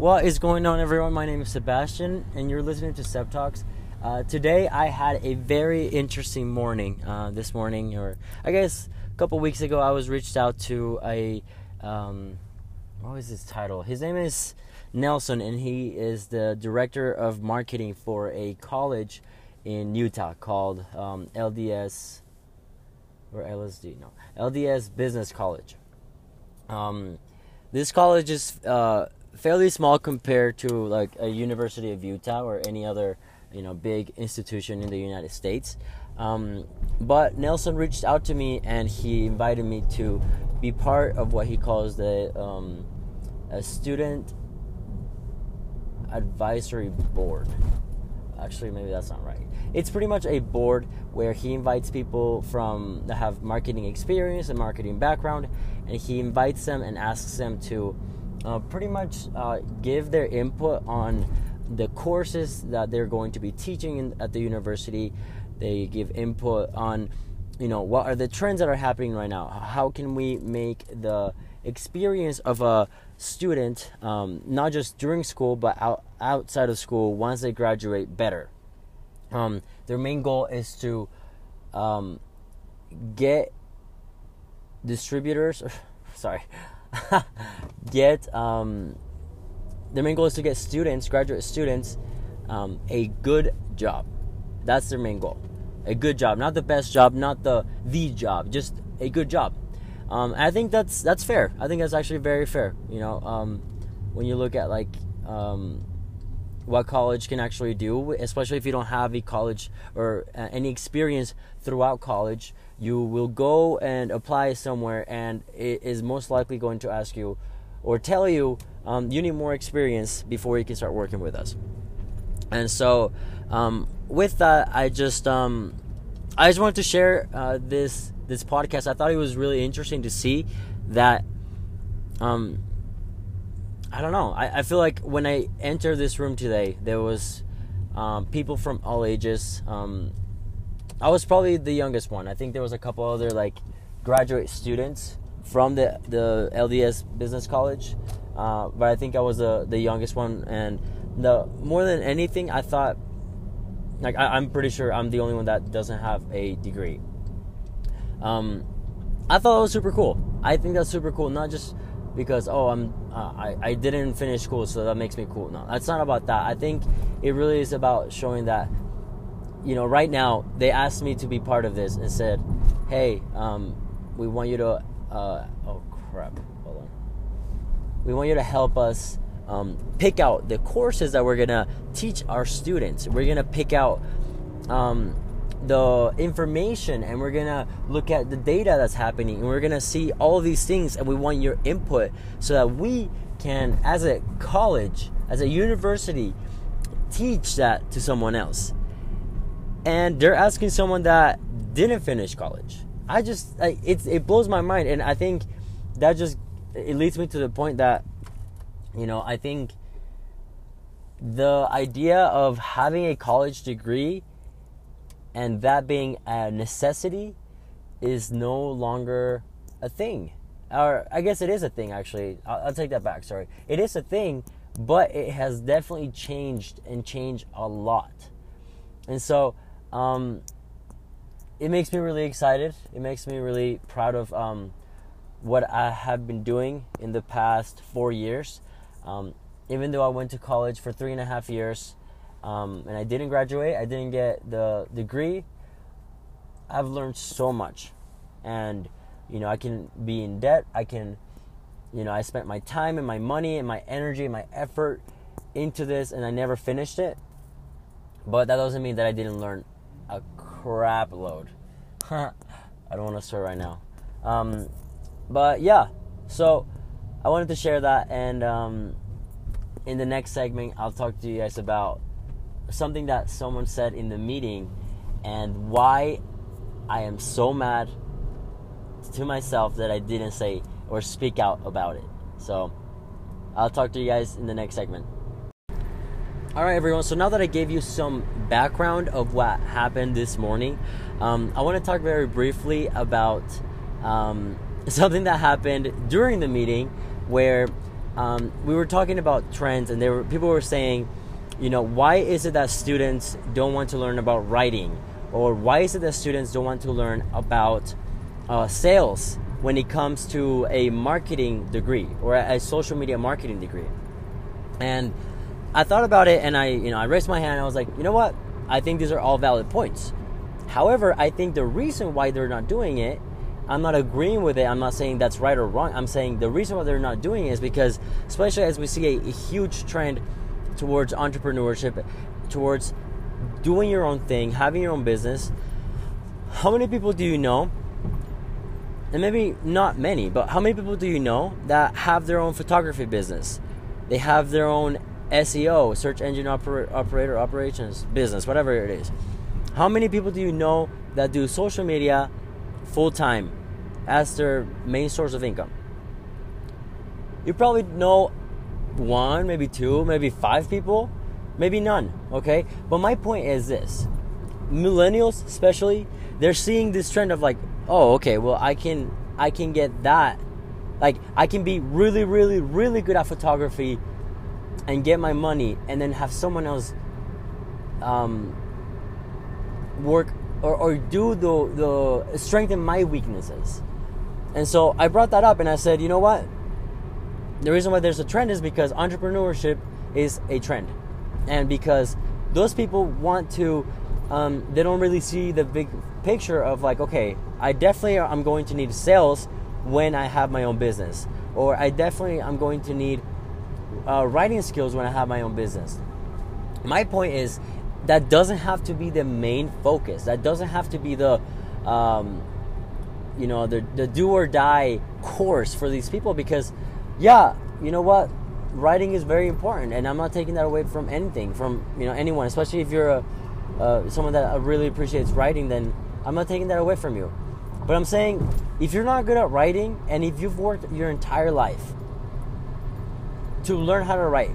What is going on, everyone? My name is Sebastian, and you're listening to Seb Talks. Uh, today, I had a very interesting morning. Uh, this morning, or I guess a couple weeks ago, I was reached out to a. Um, what was his title? His name is Nelson, and he is the director of marketing for a college in Utah called um, LDS or LSD. No, LDS Business College. Um, this college is. Uh, fairly small compared to like a University of Utah or any other you know big institution in the United States. Um, but Nelson reached out to me and he invited me to be part of what he calls the um, a student advisory board. Actually, maybe that's not right. It's pretty much a board where he invites people from that have marketing experience and marketing background, and he invites them and asks them to uh, pretty much uh, give their input on the courses that they're going to be teaching in, at the university. They give input on, you know, what are the trends that are happening right now? How can we make the experience of a student, um, not just during school, but out, outside of school, once they graduate, better? Um, their main goal is to um, get distributors, sorry, get um, their main goal is to get students, graduate students, um, a good job. That's their main goal. A good job, not the best job, not the the job, just a good job. Um, I think that's that's fair. I think that's actually very fair. You know, um, when you look at like um, what college can actually do, especially if you don't have a college or uh, any experience throughout college, you will go and apply somewhere, and it is most likely going to ask you or tell you um, you need more experience before you can start working with us. And so, um, with that, I just um, I just wanted to share uh, this this podcast. I thought it was really interesting to see that. Um, I don't know. I, I feel like when I entered this room today, there was um, people from all ages. Um, I was probably the youngest one. I think there was a couple other like graduate students from the the LDS Business College, uh, but I think I was the the youngest one. And the more than anything, I thought like I, am pretty sure I'm the only one that doesn't have a degree. Um, I thought it was super cool. I think that's super cool. Not just because oh I'm uh, I I didn't finish school, so that makes me cool. No, that's not about that. I think it really is about showing that you know, right now they asked me to be part of this and said, "Hey, um, we want you to." Uh, oh crap! Hold on. We want you to help us um, pick out the courses that we're gonna teach our students. We're gonna pick out um, the information, and we're gonna look at the data that's happening, and we're gonna see all these things, and we want your input so that we can, as a college, as a university, teach that to someone else and they're asking someone that didn't finish college. I just like it's it blows my mind, and I think that just it leads me to the point that you know I think the idea of having a college degree and that being a necessity is no longer a thing. Or I guess it is a thing actually. I'll, I'll take that back. Sorry, it is a thing, but it has definitely changed and changed a lot. And so um, it makes me really excited. It makes me really proud of um, what I have been doing in the past four years. Um, even though I went to college for three and a half years um, and I didn't graduate, I didn't get the degree, I've learned so much. And, you know, I can be in debt. I can, you know, I spent my time and my money and my energy and my effort into this and I never finished it. But that doesn't mean that I didn't learn a crap load. I don't want to swear right now. Um, but yeah, so I wanted to share that, and um, in the next segment, I'll talk to you guys about something that someone said in the meeting and why I am so mad to myself that I didn't say or speak out about it. So I'll talk to you guys in the next segment. All right, everyone. So now that I gave you some background of what happened this morning, um, I want to talk very briefly about um, something that happened during the meeting where um, we were talking about trends, and there were people were saying, you know, why is it that students don't want to learn about writing, or why is it that students don't want to learn about uh, sales when it comes to a marketing degree or a, a social media marketing degree? And I thought about it, and I, you know, I raised my hand. I was like, you know what? I think these are all valid points. However, I think the reason why they're not doing it I'm not agreeing with it. I'm not saying that's right or wrong. I'm saying the reason why they're not doing it is because, especially as we see a, a huge trend towards entrepreneurship, towards doing your own thing, having your own business. How many people do you know? And maybe not many, but how many people do you know that have their own photography business? They have their own SEO, search engine oper- operator operations business, whatever it is. How many people do you know that do social media full time? as their main source of income. You probably know one, maybe two, maybe five people, maybe none, okay? But my point is this millennials, especially, they're seeing this trend of like, oh, okay, well, I can, I can get that. Like, I can be really, really, really good at photography and get my money and then have someone else um, work or, or do the, the strengthen my weaknesses and so I brought that up and I said, you know what? The reason why there's a trend is because entrepreneurship is a trend. And because those people want to, um, they don't really see the big picture of like, okay, I definitely i'm going to need sales when I have my own business. Or I definitely i'm going to need uh, writing skills when I have my own business. My point is that doesn't have to be the main focus. That doesn't have to be the um, you know the the do or die course for these people because yeah you know what writing is very important and i'm not taking that away from anything from you know anyone especially if you're a uh, someone that really appreciates writing then i'm not taking that away from you but i'm saying if you're not good at writing and if you've worked your entire life to learn how to write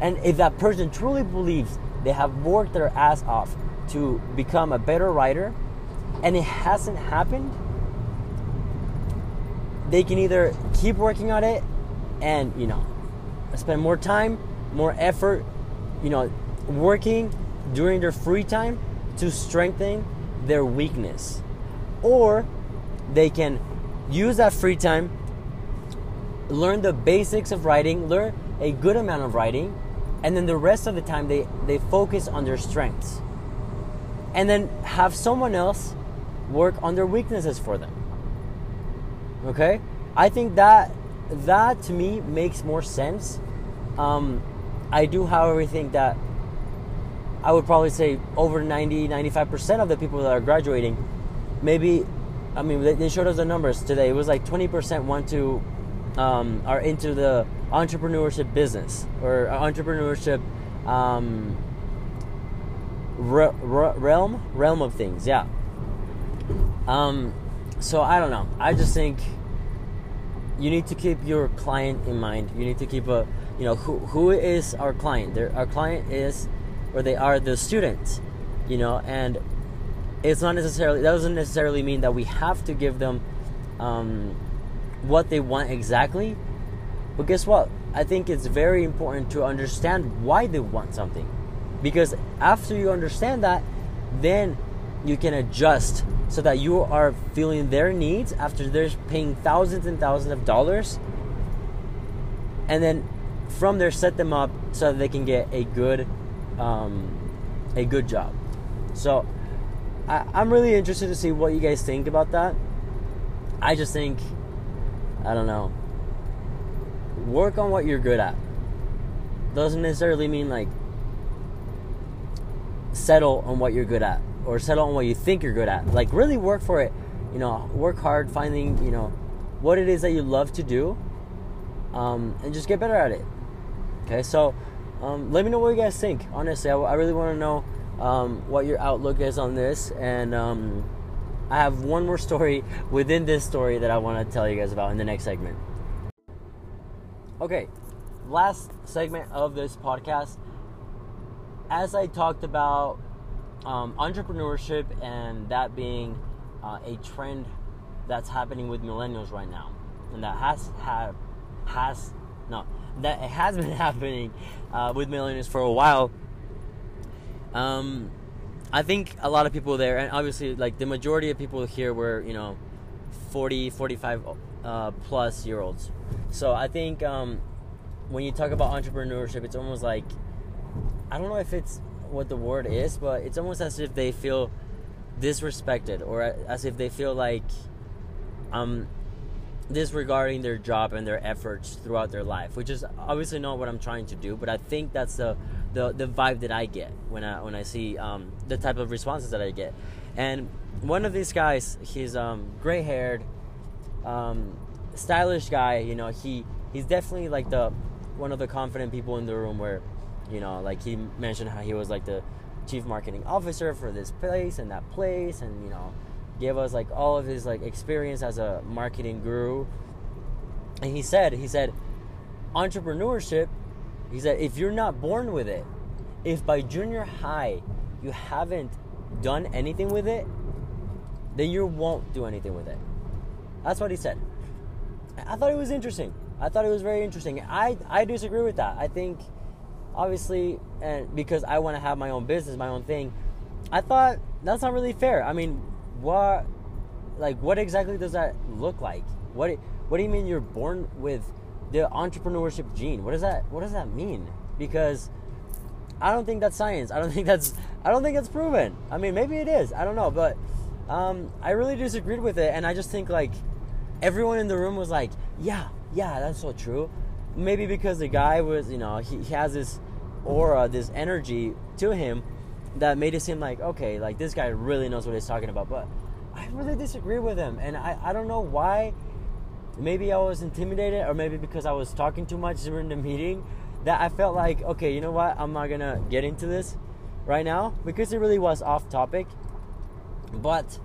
and if that person truly believes they have worked their ass off to become a better writer and it hasn't happened they can either keep working on it and, you know, spend more time, more effort, you know, working during their free time to strengthen their weakness. Or they can use that free time, learn the basics of writing, learn a good amount of writing, and then the rest of the time they, they focus on their strengths. And then have someone else work on their weaknesses for them. Okay, I think that that to me makes more sense. Um, I do, however, think that I would probably say over 90, 95% of the people that are graduating, maybe, I mean, they showed us the numbers today. It was like 20% want to, um, are into the entrepreneurship business or entrepreneurship um, re- re- realm, realm of things. Yeah. Um, so I don't know. I just think you need to keep your client in mind. You need to keep a you know who who is our client. Their, our client is or they are the students, you know, and it's not necessarily that doesn't necessarily mean that we have to give them um, what they want exactly. But guess what? I think it's very important to understand why they want something, because after you understand that, then you can adjust so that you are feeling their needs after they're paying thousands and thousands of dollars. And then from there set them up so that they can get a good um, a good job. So I, i'm really interested to see what you guys think about that. I just think i don't know work on what you're good at doesn't necessarily mean like settle on what you're good at or settle on what you think you're good at. Like really work for it. You know, work hard finding, you know, what it is that you love to do. Um, and just get better at it. Okay, so um, let me know what you guys think. Honestly, I, I really want to know um, what your outlook is on this. And um, I have one more story within this story that I want to tell you guys about in the next segment. Okay, last segment of this podcast. As I talked about um, entrepreneurship and that being uh, a trend that's happening with millennials right now, and that has have has no that it has been happening uh, with millennials for a while. Um, I think a lot of people there, and obviously, like the majority of people here were, you know, 40, 45 uh, plus year olds. So I think um, when you talk about entrepreneurship, it's almost like I don't know if it's what the word is, but it's almost as if they feel disrespected or as if they feel like um disregarding their job and their efforts throughout their life, which is obviously not what I'm trying to do. But I think that's the the, the vibe that I get when I when I see um, the type of responses that I get. And one of these guys, he's um, gray haired, um, stylish guy. You know, he he's definitely like the one of the confident people in the room. Where, you know, like he mentioned how he was like the chief marketing officer for this place and that place, and you know gave us like all of his like experience as a marketing guru. And he said, he said, entrepreneurship, he said, if you're not born with it, if by junior high you haven't done anything with it, then you won't do anything with it. That's what he said. I thought it was interesting. I thought it was very interesting. I, I disagree with that. I think, obviously, and because I want to have my own business, my own thing, I thought that's not really fair. I mean, what like what exactly does that look like what what do you mean you're born with the entrepreneurship gene what does that what does that mean because i don't think that's science i don't think that's i don't think that's proven i mean maybe it is i don't know but um, i really disagreed with it and i just think like everyone in the room was like yeah yeah that's so true maybe because the guy was you know he, he has this aura this energy to him that made it seem like okay, like this guy really knows what he's talking about. But I really disagree with him, and I I don't know why. Maybe I was intimidated, or maybe because I was talking too much during the meeting, that I felt like okay, you know what, I'm not gonna get into this right now because it really was off topic. But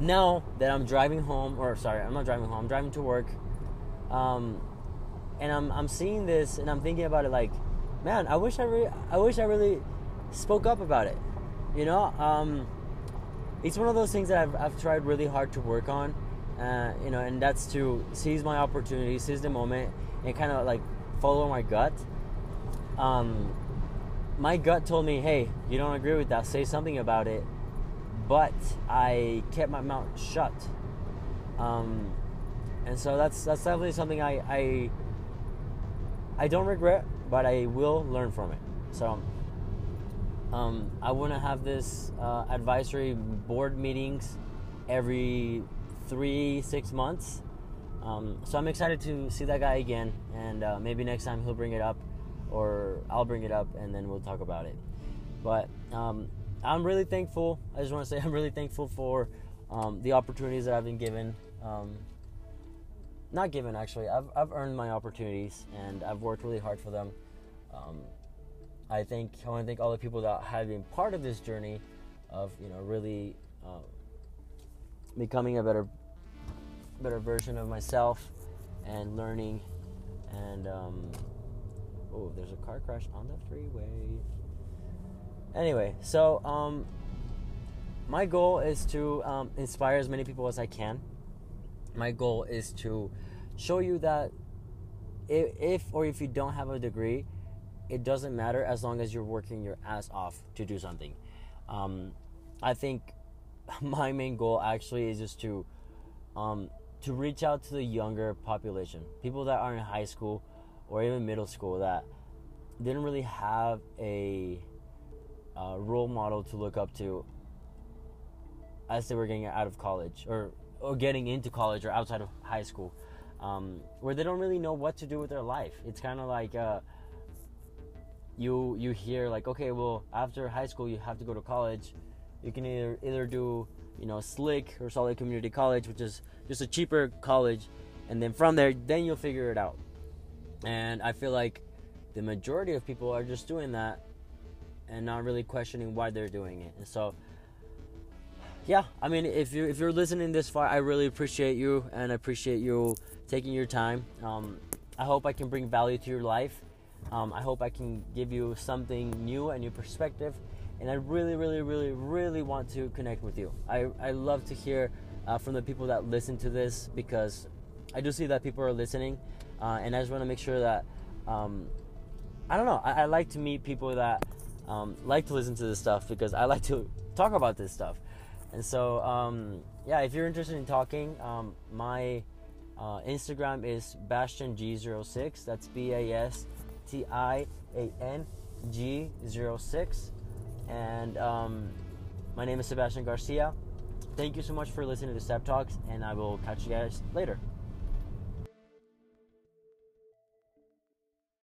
now that I'm driving home, or sorry, I'm not driving home, I'm driving to work, um, and I'm I'm seeing this and I'm thinking about it like, man, I wish I really, I wish I really spoke up about it. You know, um, it's one of those things that I've, I've tried really hard to work on. Uh, you know, and that's to seize my opportunity, seize the moment, and kind of like follow my gut. Um, my gut told me, "Hey, you don't agree with that? Say something about it." But I kept my mouth shut, um, and so that's that's definitely something I I, I don't regret, but I will learn from it. So um, I want to have this uh, advisory board meetings every three, six months. Um, so I'm excited to see that guy again, and uh, maybe next time he'll bring it up, or I'll bring it up, and then we'll talk about it. But um, I'm really thankful. I just want to say I'm really thankful for um, the opportunities that I've been given. Um, not given, actually. I've, I've earned my opportunities, and I've worked really hard for them. Um, I think I want to thank all the people that have been part of this journey of you know really um, becoming a better better version of myself and learning and um, oh there's a car crash on the freeway anyway so um, my goal is to um, inspire as many people as i can my goal is to show you that if, if or if you don't have a degree it doesn't matter as long as you're working your ass off to do something. Um, I think my main goal actually is just to um, to reach out to the younger population, people that are in high school or even middle school that didn't really have a, a role model to look up to as they were getting out of college or or getting into college or outside of high school, um, where they don't really know what to do with their life. It's kind of like uh, you you hear like okay well after high school you have to go to college you can either either do you know slick or Lake community college which is just a cheaper college and then from there then you'll figure it out and i feel like the majority of people are just doing that and not really questioning why they're doing it and so yeah i mean if you if you're listening this far i really appreciate you and i appreciate you taking your time um, i hope i can bring value to your life um, I hope I can give you something new, a new perspective, and I really, really, really, really want to connect with you. I, I love to hear uh, from the people that listen to this because I do see that people are listening, uh, and I just want to make sure that um, I don't know. I, I, like to meet people that um, like to listen to this stuff because I like to talk about this stuff. And so, um, yeah, if you're interested in talking, um, my uh, Instagram is BastianG06. That's B A S T I A N G06. And um, my name is Sebastian Garcia. Thank you so much for listening to Seb Talks, and I will catch you guys later.